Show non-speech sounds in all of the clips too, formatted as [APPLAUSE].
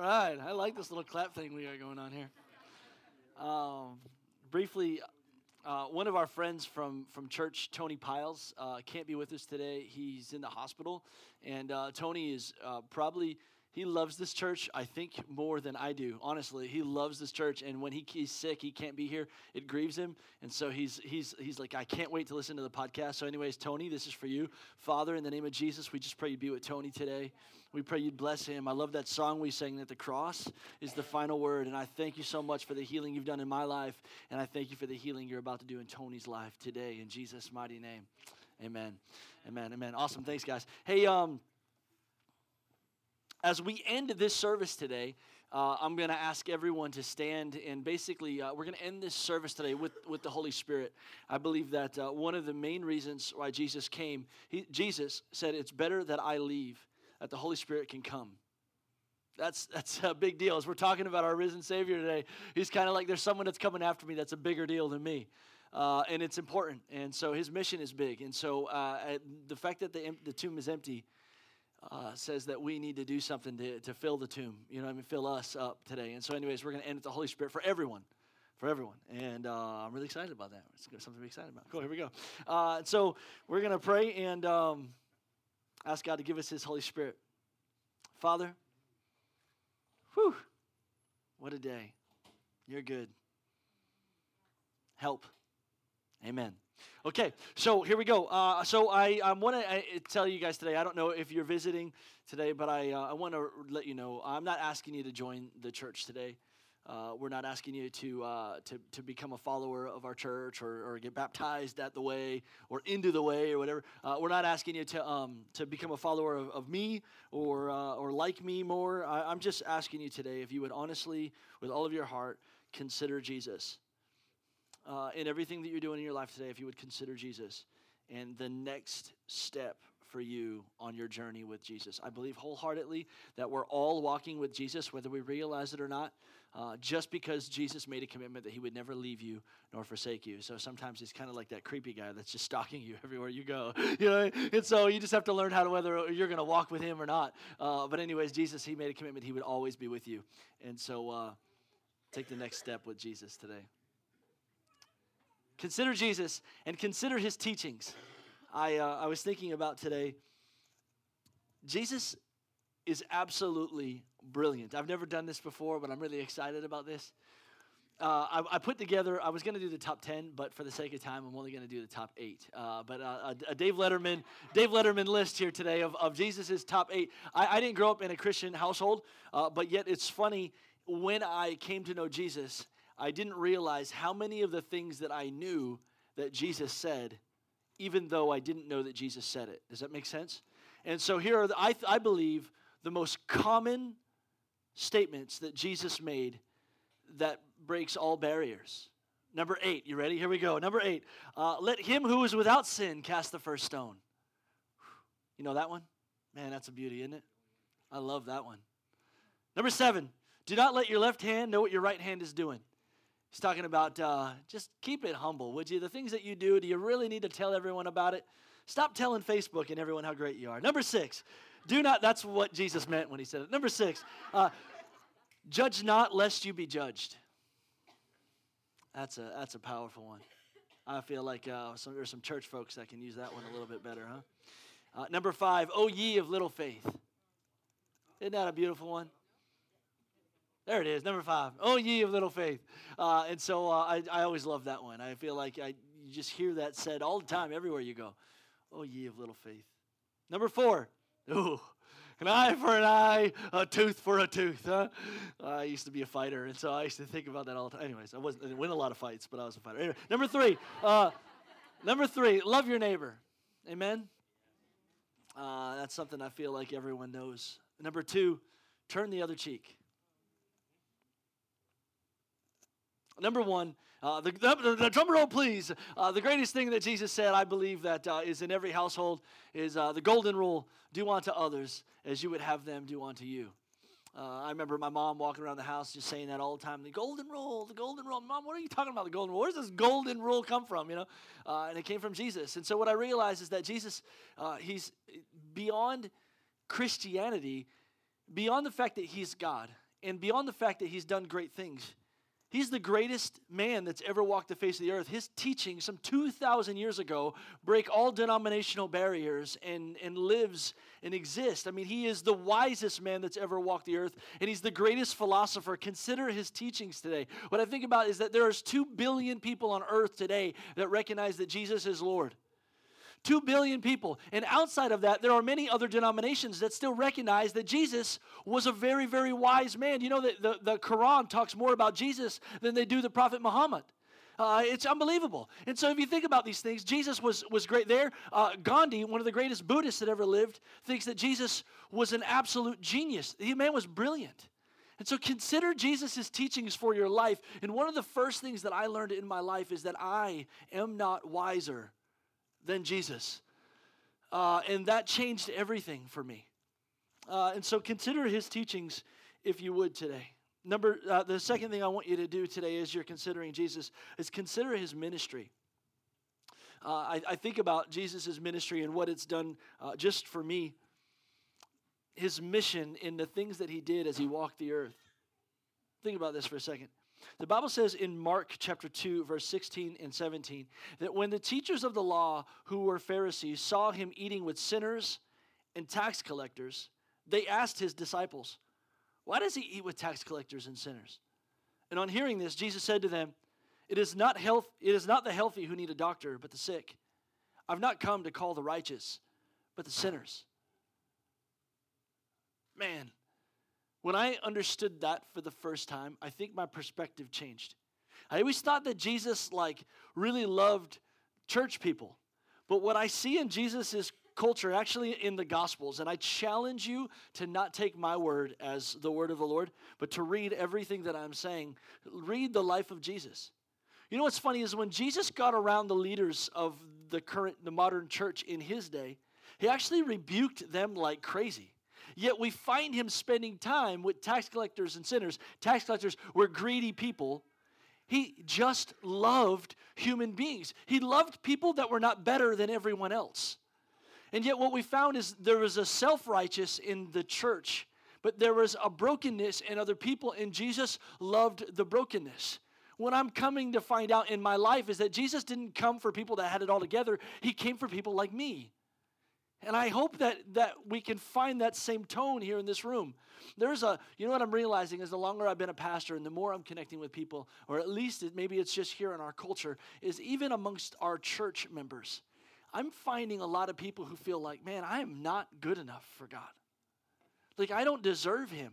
right. I like this little clap thing we got going on here. Um, briefly, uh, one of our friends from, from church, Tony Piles, uh, can't be with us today. He's in the hospital. And uh, Tony is uh, probably he loves this church, I think, more than I do. Honestly, he loves this church, and when he, he's sick, he can't be here. It grieves him, and so he's he's he's like, I can't wait to listen to the podcast. So, anyways, Tony, this is for you, Father, in the name of Jesus. We just pray you'd be with Tony today. We pray you'd bless him. I love that song we sang that the cross is the final word, and I thank you so much for the healing you've done in my life, and I thank you for the healing you're about to do in Tony's life today. In Jesus' mighty name, Amen, Amen, Amen. Awesome, thanks, guys. Hey, um as we end this service today, uh, I'm going to ask everyone to stand and basically, uh, we're going to end this service today with, with the Holy Spirit. I believe that uh, one of the main reasons why Jesus came, he, Jesus said, It's better that I leave, that the Holy Spirit can come. That's, that's a big deal. As we're talking about our risen Savior today, he's kind of like there's someone that's coming after me that's a bigger deal than me. Uh, and it's important. And so his mission is big. And so uh, the fact that the, the tomb is empty uh, says that we need to do something to, to fill the tomb, you know I mean, fill us up today. And so, anyways, we're going to end with the Holy Spirit for everyone. For everyone. And uh, I'm really excited about that. It's something to be excited about. Cool, here we go. Uh, so, we're going to pray and um, ask God to give us His Holy Spirit. Father, whew, what a day. You're good. Help. Amen. Okay, so here we go. Uh, so I, I want to tell you guys today. I don't know if you're visiting today, but I, uh, I want to let you know. I'm not asking you to join the church today. Uh, we're not asking you to, uh, to, to become a follower of our church or, or get baptized at the way or into the way or whatever. Uh, we're not asking you to, um, to become a follower of, of me or, uh, or like me more. I, I'm just asking you today if you would honestly, with all of your heart, consider Jesus uh, in everything that you're doing in your life today, if you would consider Jesus and the next step for you on your journey with Jesus. I believe wholeheartedly that we're all walking with Jesus, whether we realize it or not, uh, just because Jesus made a commitment that he would never leave you nor forsake you. So sometimes he's kind of like that creepy guy that's just stalking you [LAUGHS] everywhere you go. You know, and so you just have to learn how to whether you're going to walk with him or not. Uh, but anyways, Jesus, he made a commitment he would always be with you. And so uh, take the next step with Jesus today. Consider Jesus and consider his teachings. I, uh, I was thinking about today. Jesus is absolutely brilliant. I've never done this before, but I'm really excited about this. Uh, I, I, put together, I was going to do the top 10, but for the sake of time, I'm only going to do the top eight. Uh, but uh, a, a, Dave Letterman, Dave Letterman list here today of, of Jesus' top eight. I, I, didn't grow up in a Christian household, uh, but yet it's funny when I came to know Jesus, I didn't realize how many of the things that I knew that Jesus said, even though I didn't know that Jesus said it. Does that make sense? And so here are, the, I, I believe, the most common statements that Jesus made that breaks all barriers. Number eight, you ready? Here we go. Number eight, uh, let him who is without sin cast the first stone. You know that one? Man, that's a beauty, isn't it? I love that one. Number seven, do not let your left hand know what your right hand is doing. He's talking about uh, just keep it humble, would you? The things that you do, do you really need to tell everyone about it? Stop telling Facebook and everyone how great you are. Number six, do not, that's what Jesus meant when he said it. Number six, uh, judge not lest you be judged. That's a, that's a powerful one. I feel like uh, some, there's some church folks that can use that one a little bit better, huh? Uh, number five, O ye of little faith. Isn't that a beautiful one? There it is, number five. Oh, ye of little faith. Uh, and so uh, I, I always love that one. I feel like I you just hear that said all the time, everywhere you go. Oh, ye of little faith. Number four. Ooh, an eye for an eye, a tooth for a tooth. Huh? I used to be a fighter, and so I used to think about that all the time. Anyways, I wasn't I win a lot of fights, but I was a fighter. Anyway, number three. Uh, number three. Love your neighbor. Amen. Uh, that's something I feel like everyone knows. Number two. Turn the other cheek. Number one, uh, the, the, the, drum roll, please. Uh, the greatest thing that Jesus said, I believe, that uh, is in every household is uh, the golden rule do unto others as you would have them do unto you. Uh, I remember my mom walking around the house just saying that all the time. The golden rule, the golden rule. Mom, what are you talking about? The golden rule. Where does this golden rule come from? You know, uh, and it came from Jesus. And so what I realized is that Jesus, he's beyond Christianity, beyond the fact that he's God And beyond the fact that he's done great things, He's the greatest man that's ever walked the face of the earth. His teachings, some 2,000 years ago, break all denominational barriers and, and lives and exists. I mean, he is the wisest man that's ever walked the earth, and he's the greatest philosopher. Consider his teachings today. What I think about is that there's 2 billion people on earth today that recognize that Jesus is Lord. Two billion people. And outside of that, there are many other denominations that still recognize that Jesus was a very, very wise man. You know that the, the Quran talks more about Jesus than they do the Prophet Muhammad. Uh, it's unbelievable. And so, if you think about these things, Jesus was, was great there. Uh, Gandhi, one of the greatest Buddhists that ever lived, thinks that Jesus was an absolute genius. The man was brilliant. And so, consider Jesus' teachings for your life. And one of the first things that I learned in my life is that I am not wiser than Jesus. Uh, and that changed everything for me. Uh, and so consider his teachings if you would today. Number, uh, the second thing I want you to do today as you're considering Jesus is consider his ministry. Uh, I, I, think about Jesus' ministry and what it's done uh, just for me, his mission in the things that he did as he walked the earth. Think about this for a second. The Bible says in Mark chapter 2, verse 16 and 17, that when the teachers of the law, who were Pharisees, saw him eating with sinners and tax collectors, they asked his disciples, Why does he eat with tax collectors and sinners? And on hearing this, Jesus said to them, It is not health, it is not the healthy who need a doctor, but the sick. I've not come to call the righteous, but the sinners. Man, when I understood that for the first time, I think my perspective changed. I always thought that Jesus like really loved church people. But what I see in Jesus' culture, actually in the Gospels, and I challenge you to not take my word as the word of the Lord, but to read everything that I'm saying. Read the life of Jesus. You know what's funny is when Jesus got around the leaders of the current, the modern church in his day, he actually rebuked them like crazy. Yet we find him spending time with tax collectors and sinners. Tax collectors were greedy people. He just loved human beings. He loved people that were not better than everyone else. And yet, what we found is there was a self righteous in the church, but there was a brokenness in other people, and Jesus loved the brokenness. What I'm coming to find out in my life is that Jesus didn't come for people that had it all together, He came for people like me. And I hope that, that we can find that same tone here in this room. There's a, you know what I'm realizing is the longer I've been a pastor and the more I'm connecting with people, or at least it, maybe it's just here in our culture, is even amongst our church members, I'm finding a lot of people who feel like, man, I am not good enough for God. Like, I don't deserve Him.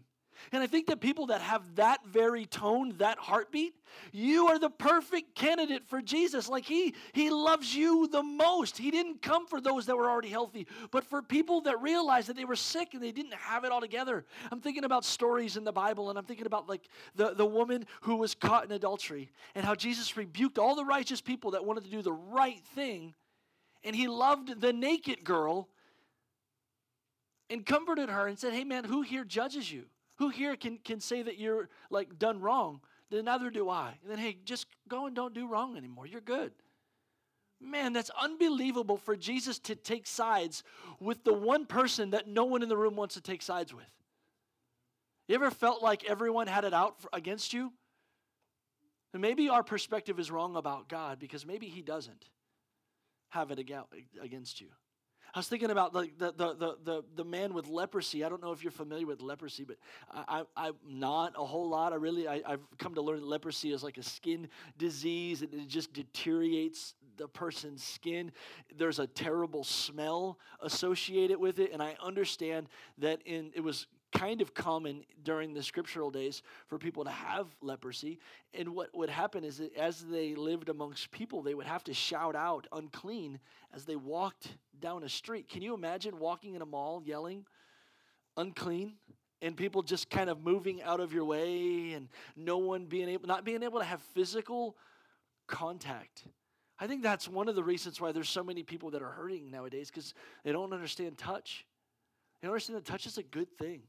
And I think that people that have that very tone, that heartbeat, you are the perfect candidate for Jesus. Like he he loves you the most. He didn't come for those that were already healthy, but for people that realized that they were sick and they didn't have it all together. I'm thinking about stories in the Bible and I'm thinking about like the, the woman who was caught in adultery and how Jesus rebuked all the righteous people that wanted to do the right thing. And he loved the naked girl and comforted her and said, Hey man, who here judges you? Who here can, can say that you're like done wrong? Then neither do I. And then, hey, just go and don't do wrong anymore. You're good. Man, that's unbelievable for Jesus to take sides with the one person that no one in the room wants to take sides with. You ever felt like everyone had it out for, against you? And maybe our perspective is wrong about God because maybe He doesn't have it against you. I was thinking about the, the, the, the, the man with leprosy. I don't know if you're familiar with leprosy, but I, I, am not a whole lot. I really, I, I've come to learn that leprosy is like a skin disease and it just deteriorates the person's skin. There's a terrible smell associated with it. And I understand that in, it was kind of common during the scriptural days for people to have leprosy. And what would happen is that as they lived amongst people, they would have to shout out unclean as they walked down a street. Can you imagine walking in a mall yelling unclean? And people just kind of moving out of your way and no one being able not being able to have physical contact. I think that's one of the reasons why there's so many people that are hurting nowadays because they don't understand touch. They don't understand that touch is a good thing.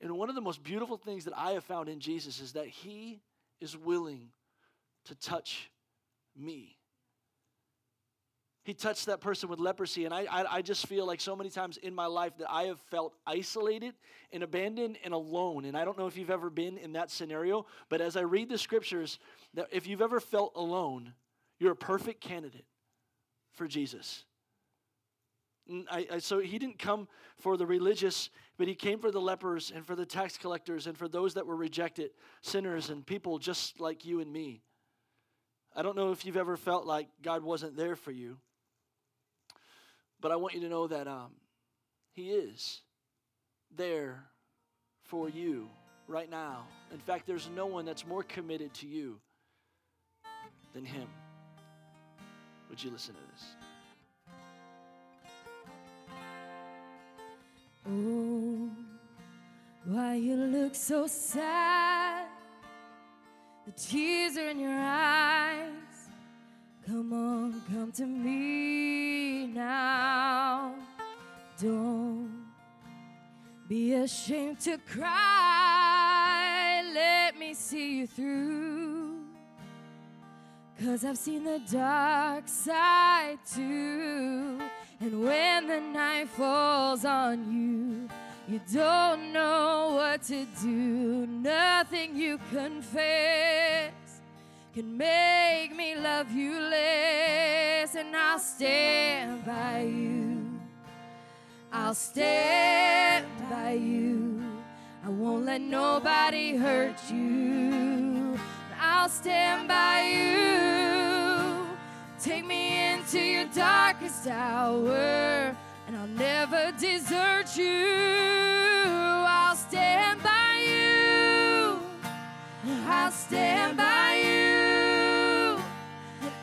And one of the most beautiful things that I have found in Jesus is that he is willing to touch me. He touched that person with leprosy. And I, I, I, just feel like so many times in my life that I have felt isolated and abandoned and alone. And I don't know if you've ever been in that scenario, but as I read the scriptures, that if you've ever felt alone, you're a perfect candidate for Jesus. I, I, so he didn't come for the religious, but he came for the lepers and for the tax collectors and for those that were rejected, sinners and people just like you and me. I don't know if you've ever felt like God wasn't there for you. But I want you to know that um, He is there for you right now. In fact, there's no one that's more committed to you than Him. Would you listen to this? Oh, why you look so sad? The tears are in your eyes. Come on, come to me now. Don't be ashamed to cry. Let me see you through. Cause I've seen the dark side too. And when the night falls on you, you don't know what to do. Nothing you confess can make me love you less, and I'll stand by you. I'll stand by you. I won't let nobody hurt you. I'll stand by you. Take me into your darkest hour, and I'll never desert you. I'll stand by you. I'll stand by you.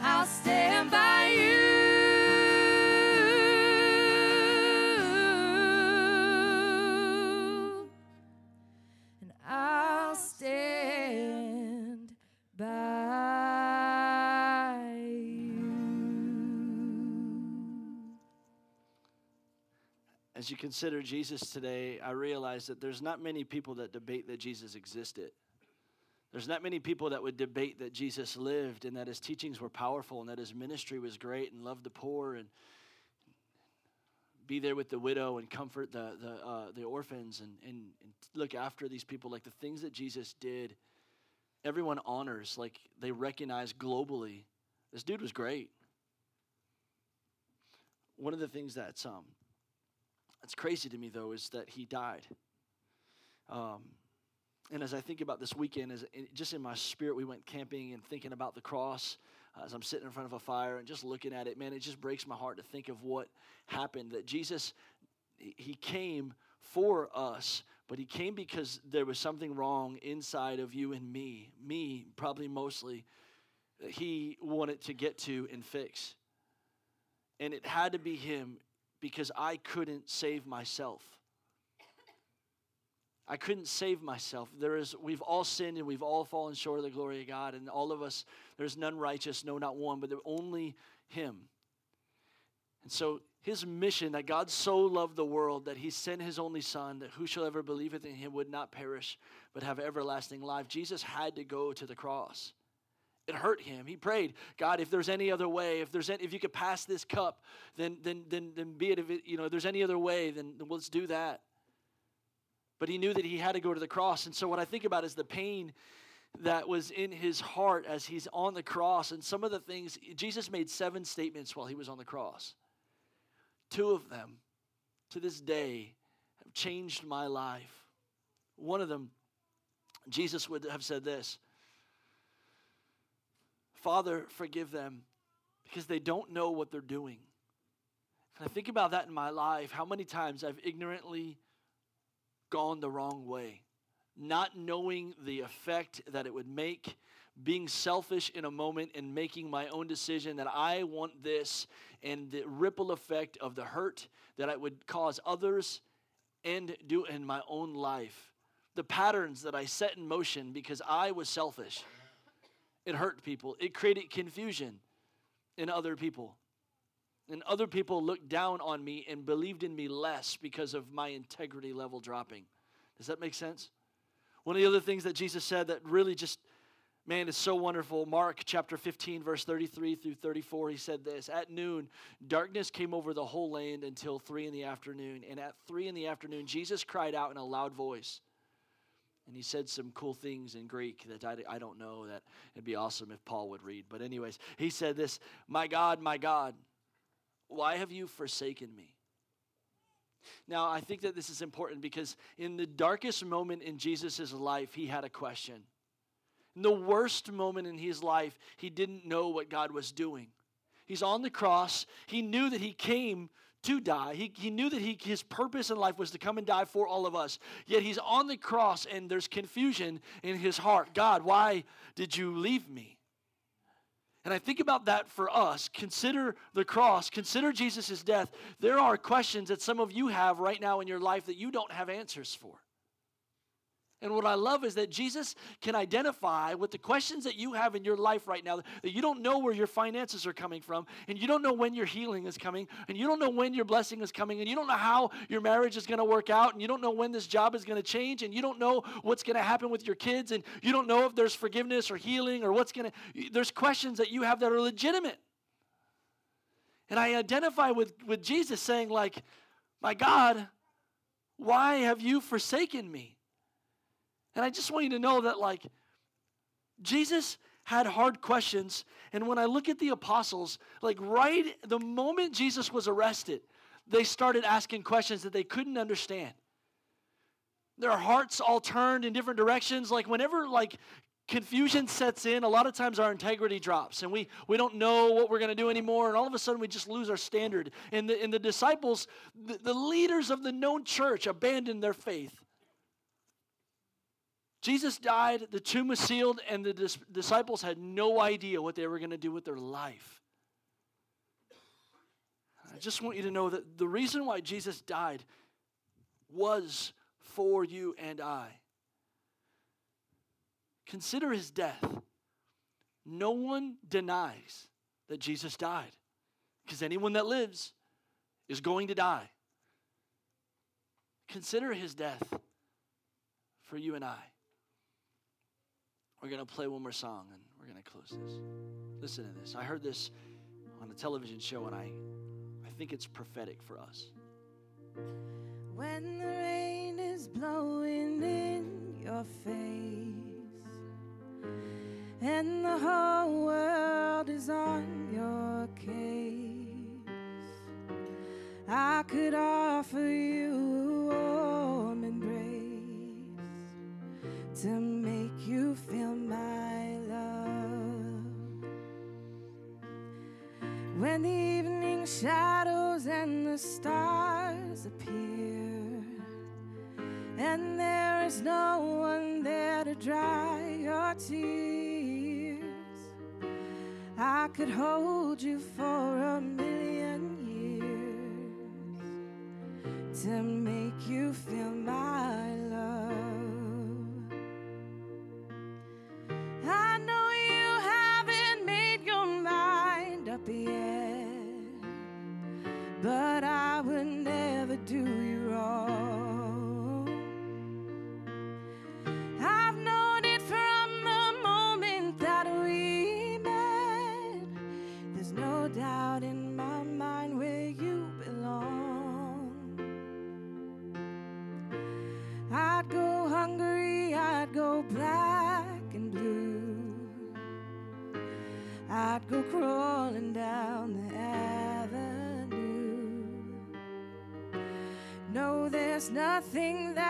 I'll stand by you. As you consider Jesus today, I realize that there's not many people that debate that Jesus existed. There's not many people that would debate that Jesus lived and that his teachings were powerful and that his ministry was great and loved the poor and be there with the widow and comfort the, the, uh, the orphans and, and, and look after these people. Like the things that Jesus did, everyone honors, like they recognize globally. This dude was great. One of the things that's um, that's crazy to me though is that he died. Um, and as I think about this weekend, as just in my spirit, we went camping and thinking about the cross uh, as I'm sitting in front of a fire and just looking at it. Man, it just breaks my heart to think of what happened. That Jesus, He came for us, but He came because there was something wrong inside of you and me. Me, probably mostly, He wanted to get to and fix. And it had to be Him because I couldn't save myself. I couldn't save myself. There is, we've all sinned and we've all fallen short of the glory of God, and all of us, there's none righteous, no, not one, but only Him. And so, His mission that God so loved the world that He sent His only Son, that whosoever believeth in Him would not perish, but have everlasting life. Jesus had to go to the cross. It hurt him. He prayed, God, if there's any other way, if there's any, if you could pass this cup, then then then then be it. If it, you know, if there's any other way, then, then let's do that but he knew that he had to go to the cross. And so, what I think about is the pain that was in his heart as he's on the cross. And some of the things, Jesus made seven statements while he was on the cross. Two of them, to this day, have changed my life. One of them, Jesus would have said this Father, forgive them because they don't know what they're doing. And I think about that in my life, how many times I've ignorantly gone the wrong way, not knowing the effect that it would make, being selfish in a moment and making my own decision that I want this, and the ripple effect of the hurt that I would cause others and do in my own life. The patterns that I set in motion because I was selfish. It hurt people. It created confusion in other people. And other people looked down on me and believed in me less because of my integrity level dropping. Does that make sense? One of the other things that Jesus said that really just Man, is so wonderful. Mark chapter 15, verse 33 through 34, he said this At noon, darkness came over the whole land until three in the afternoon. And at three in the afternoon, Jesus cried out in a loud voice. And he said some cool things in Greek that I, I don't know that it'd be awesome if Paul would read. But, anyways, he said this My God, my God, why have you forsaken me? Now, I think that this is important because in the darkest moment in Jesus' life, he had a question. In the worst moment in his life, he didn't know what God was doing. He's on the cross. He knew that he came to die. He, he knew that he, his purpose in life was to come and die for all of us. Yet he's on the cross and there's confusion in his heart. God, why did you leave me? And I think about that for us. Consider the cross, consider Jesus' death. There are questions that some of you have right now in your life that you don't have answers for. And what I love is that Jesus can identify with the questions that you have in your life right now that you don't know where your finances are coming from, and you don't know when your healing is coming, and you don't know when your blessing is coming, and you don't know how your marriage is going to work out, and you don't know when this job is going to change, and you don't know what's going to happen with your kids, and you don't know if there's forgiveness or healing or what's going to. There's questions that you have that are legitimate. And I identify with, with Jesus saying, like, my God, why have you forsaken me? And I just want you to know that, like, Jesus had hard questions. And when I look at the apostles, like, right the moment Jesus was arrested, they started asking questions that they couldn't understand. Their hearts all turned in different directions. Like, whenever, like, confusion sets in a lot of times our integrity drops and we, we don't know what we're going to do anymore and all of a sudden we just lose our standard and the, and the disciples the, the leaders of the known church abandoned their faith Jesus died, the tomb was sealed, and the dis- disciples had no idea what they were going to do with their life. I just want you to know that the reason why Jesus died was for you and I. Consider his death. No one denies that Jesus died because anyone that lives is going to die. Consider his death for you and I. We're going to play one more song and we're going to close this. Listen to this. I heard this on a television show and I, I think it's prophetic for us. When the rain is blowing in your face and the whole world is on your case, I could offer you a warm embrace to When the evening shadows and the stars appear, and there is no one there to dry your tears, I could hold you for a million years to make you feel my do you there's nothing that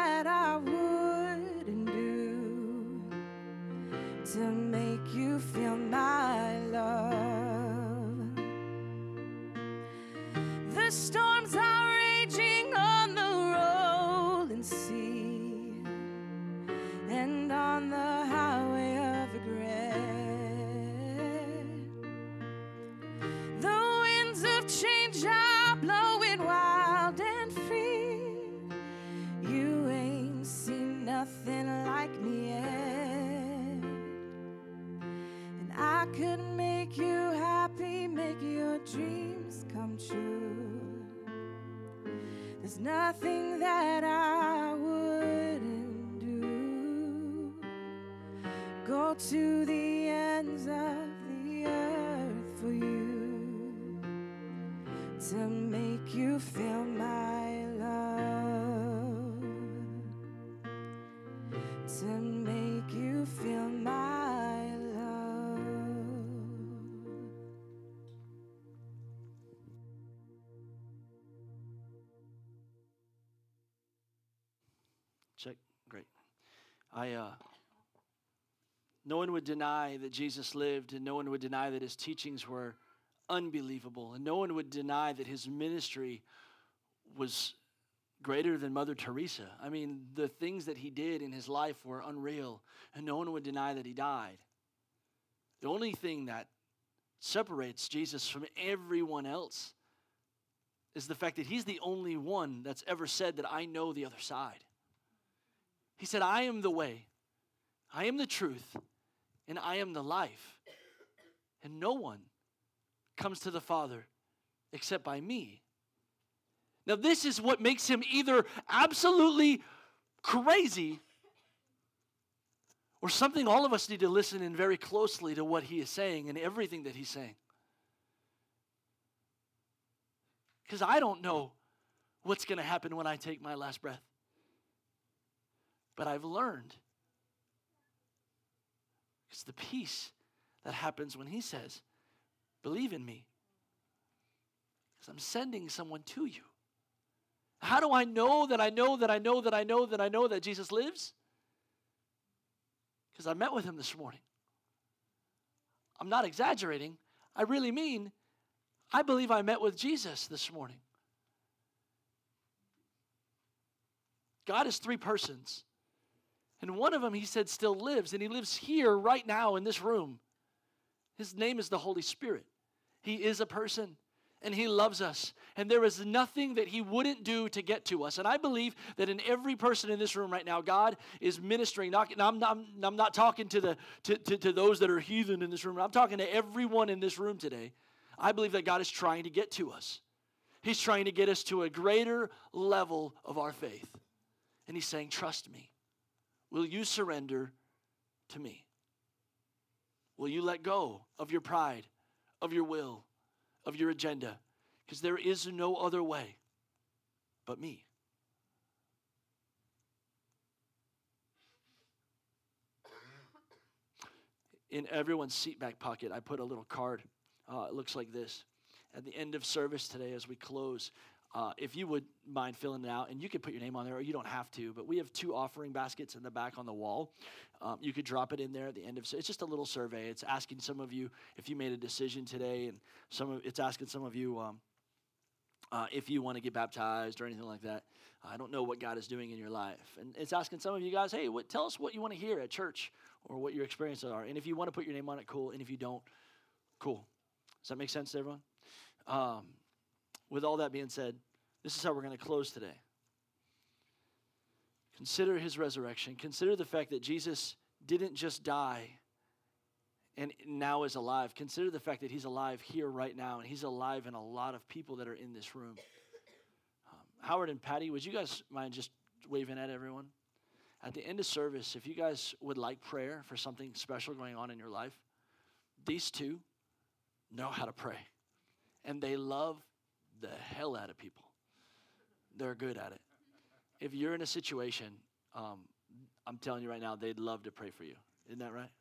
Nothing that I I uh no one would deny that Jesus lived and no one would deny that his teachings were unbelievable and no one would deny that his ministry was greater than Mother Teresa. I mean, the things that he did in his life were unreal and no one would deny that he died. The only thing that separates Jesus from everyone else is the fact that he's the only one that's ever said that I know the other side. He said, I am the way, I am the truth, and I am the life. And no one comes to the Father except by me. Now, this is what makes him either absolutely crazy or something all of us need to listen in very closely to what he is saying and everything that he's saying. Because I don't know what's going to happen when I take my last breath. But I've learned it's the peace that happens when he says, Believe in me. Because I'm sending someone to you. How do I know that I know that I know that I know that I know that Jesus lives? Because I met with him this morning. I'm not exaggerating. I really mean, I believe I met with Jesus this morning. God is three persons. And one of them, he said, still lives, and he lives here right now in this room. His name is the Holy Spirit. He is a person and He loves us. And there is nothing that He wouldn't do to get to us. And I believe that in every person in this room right now, God is ministering. Not, I'm, not, I'm not talking to, the, to, to, to those that are heathen in this room, I'm talking to everyone in this room today. I believe that God is trying to get to us. He's trying to get us to a greater level of our faith. And He's saying, Trust me. Will you surrender to me? Will you let go of your pride, of your will, of your agenda? Because there is no other way but me. In everyone's seat back pocket, I put a little card. Uh, it looks like this. At the end of service today, as we close, uh, if you would mind filling it out, and you could put your name on there, or you don't have to, but we have two offering baskets in the back on the wall. Um, you could drop it in there at the end of. It's just a little survey. It's asking some of you if you made a decision today, and some of it's asking some of you um, uh, if you want to get baptized or anything like that. I don't know what God is doing in your life, and it's asking some of you guys, hey, what, tell us what you want to hear at church or what your experiences are, and if you want to put your name on it, cool, and if you don't, cool. Does that make sense to everyone? Um, with all that being said, this is how we're going to close today. Consider his resurrection. Consider the fact that Jesus didn't just die and now is alive. Consider the fact that he's alive here right now, and he's alive in a lot of people that are in this room. Um, Howard and Patty, would you guys mind just waving at everyone? At the end of service, if you guys would like prayer for something special going on in your life, these two know how to pray. And they love the hell out of people. They're good at it. If you're in a situation, um, I'm telling you right now, they'd love to pray for you. Isn't that right?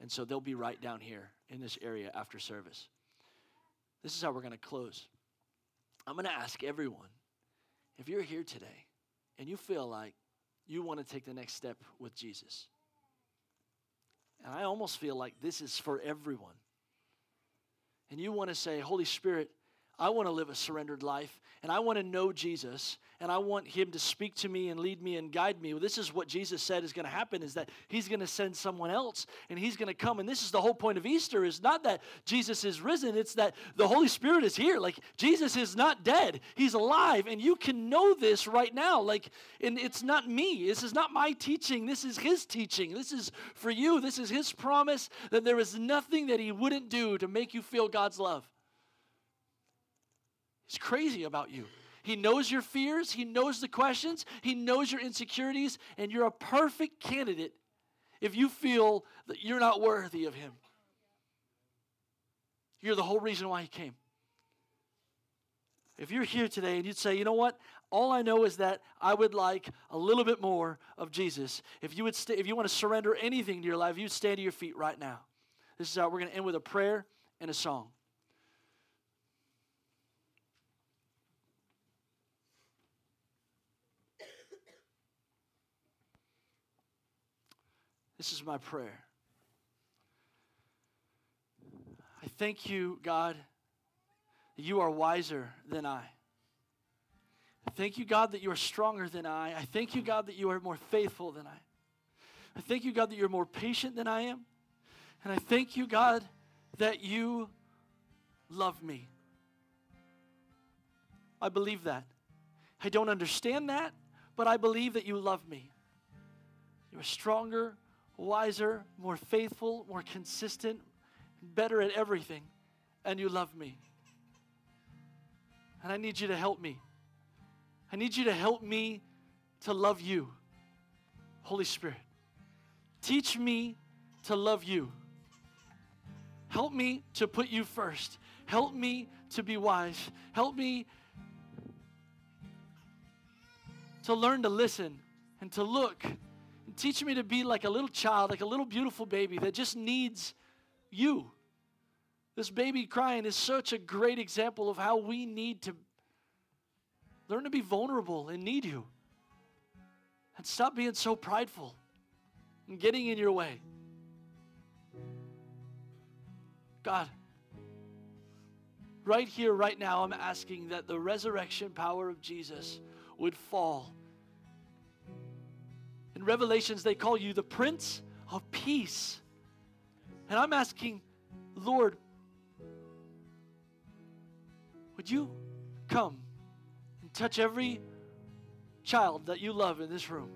And so they'll be right down here in this area after service. This is how we're going to close. I'm going to ask everyone if you're here today and you feel like you want to take the next step with Jesus, and I almost feel like this is for everyone, and you want to say, Holy Spirit, I want to live a surrendered life and I want to know Jesus and I want him to speak to me and lead me and guide me. Well, this is what Jesus said is going to happen is that he's going to send someone else and he's going to come and this is the whole point of Easter is not that Jesus is risen, it's that the Holy Spirit is here. Like Jesus is not dead. He's alive and you can know this right now. Like and it's not me. This is not my teaching. This is his teaching. This is for you. This is his promise that there is nothing that he wouldn't do to make you feel God's love. He's crazy about you. He knows your fears, He knows the questions, He knows your insecurities, and you're a perfect candidate if you feel that you're not worthy of Him. You're the whole reason why He came. If you're here today and you'd say, you know what? All I know is that I would like a little bit more of Jesus. If you would, st- if you want to surrender anything to your life, you'd stand to your feet right now. This is how we're going to end with a prayer and a song. This is my prayer. I thank you, God, you are wiser than I. I thank you, God, that you are stronger than I. I thank you, God, that you are more faithful than I. I thank you, God, that you're more patient than I am. And I thank you, God, that you love me. I believe that. I don't understand that, but I believe that you love me. You are stronger, wiser, more faithful, more consistent, better at everything, and you love me. And I need you to help me. I need you to help me to love you. Holy Spirit, teach me to love you. Help me to put you first. Help me to be wise. Help me to learn to listen and to look. Teach me to be like a little child, like a little beautiful baby that just needs you. This baby crying is such a great example of how we need to learn to be vulnerable and need you. And stop being so prideful and getting in your way. God, right here, right now, I'm asking that the resurrection power of Jesus would fall. In Revelations, they call you the Prince of Peace. And I'm asking, Lord, would you come and touch every child that you love in this room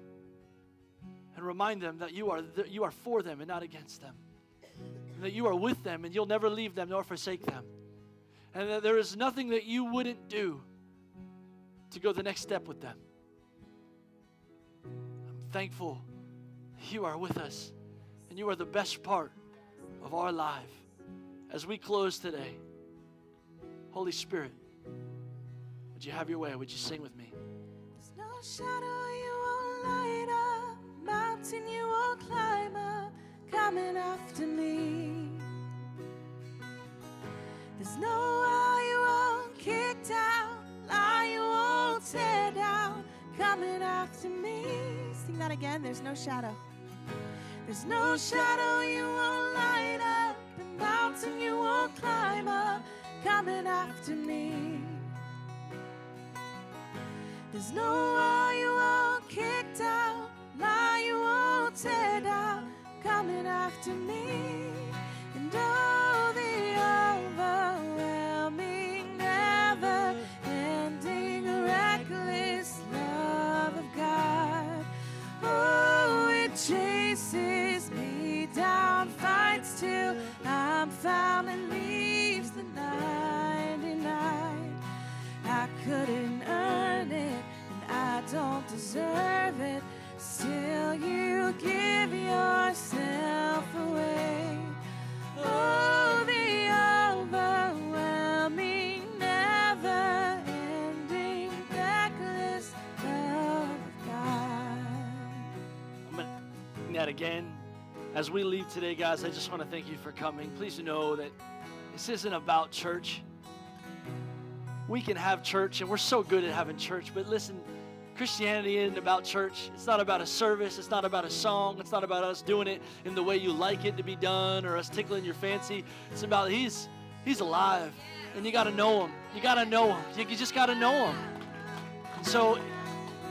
and remind them that you are, th- you are for them and not against them? And that you are with them and you'll never leave them nor forsake them. And that there is nothing that you wouldn't do to go the next step with them. Thankful you are with us and you are the best part of our life. As we close today, Holy Spirit, would you have your way? Would you sing with me? There's no shadow you won't light up, mountain you won't climb up, coming after me. There's no wall you won't kick down, lie you won't tear down, coming after me. That again. There's no shadow. There's no shadow you won't light up, and mountain you won't climb up, coming after me. There's no wall you won't kick down, lie you won't tear down, coming after me. Till I'm found and leaves the 99. I couldn't earn it, and I don't deserve it. Still, you give yourself away. Oh, the overwhelming, never ending, reckless love of God. I'm going to sing that again. As we leave today, guys, I just want to thank you for coming. Please know that this isn't about church. We can have church, and we're so good at having church, but listen, Christianity isn't about church. It's not about a service. It's not about a song. It's not about us doing it in the way you like it to be done or us tickling your fancy. It's about He's He's alive, and you got to know Him. You got to know Him. You, just got to know Him. So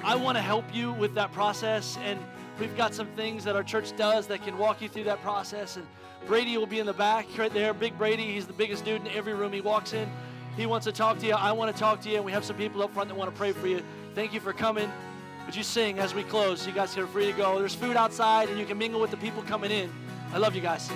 I want to help you with that process, and we've got some things that our church does that can walk you through that process. And Brady will be in the back right there. Big Brady, he's the biggest dude in every room he walks in. He wants to talk to you. I want to talk to you, and we have some people up front that want to pray for you. Thank you for coming. Would you sing as we close? You guys are free to go. There's food outside, and you can mingle with the people coming in. I love you guys.